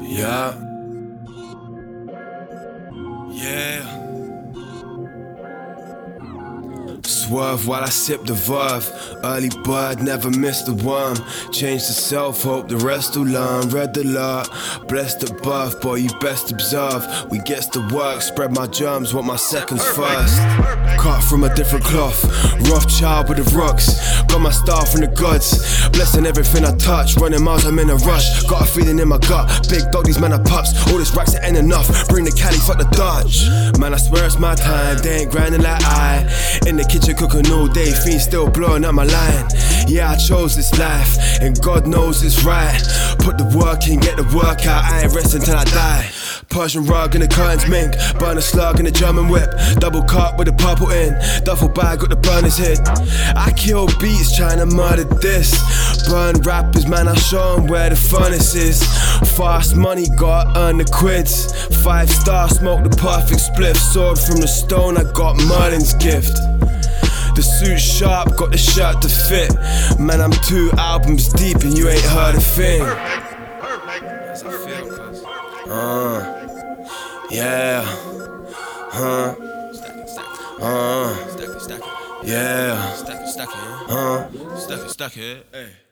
Yeah. Yeah. Swerve while I sip the verve. Early bird, never miss the worm. Change the self, hope the rest will learn. Read the lot, blessed above, boy, you best observe. We gets the work, spread my germs, want my seconds first. Cut from a different cloth, rough child with the rocks. Got my star from the gods, blessing everything I touch. Running miles, I'm in a rush. Got a feeling in my gut, big dog, these men are pups. All this racks ain't enough. Bring the Cali, fuck the Dutch. Man, I swear it's my time, they ain't grinding like I. In the kitchen cooking all day, fiend still blowing up my line. Yeah, I chose this life, and God knows it's right. Put the work in, get the work out, I ain't resting till I die. Persian rug and the curtains mink, burn a slug in the German whip, double cup with the purple in, duffel bag got the burner's hit. I kill beats trying to murder this. Burn rappers, man, I show 'em where the furnace is. Fast money, got earn the quids. Five star, smoke the perfect split. Sword from the stone, I got Merlin's gift. Suit sharp, got the shirt to fit. Man, I'm two albums deep and you ain't heard a thing. Uh, yeah, huh, uh, yeah, Stack it, stack it, huh. stack it, stack it. Hey.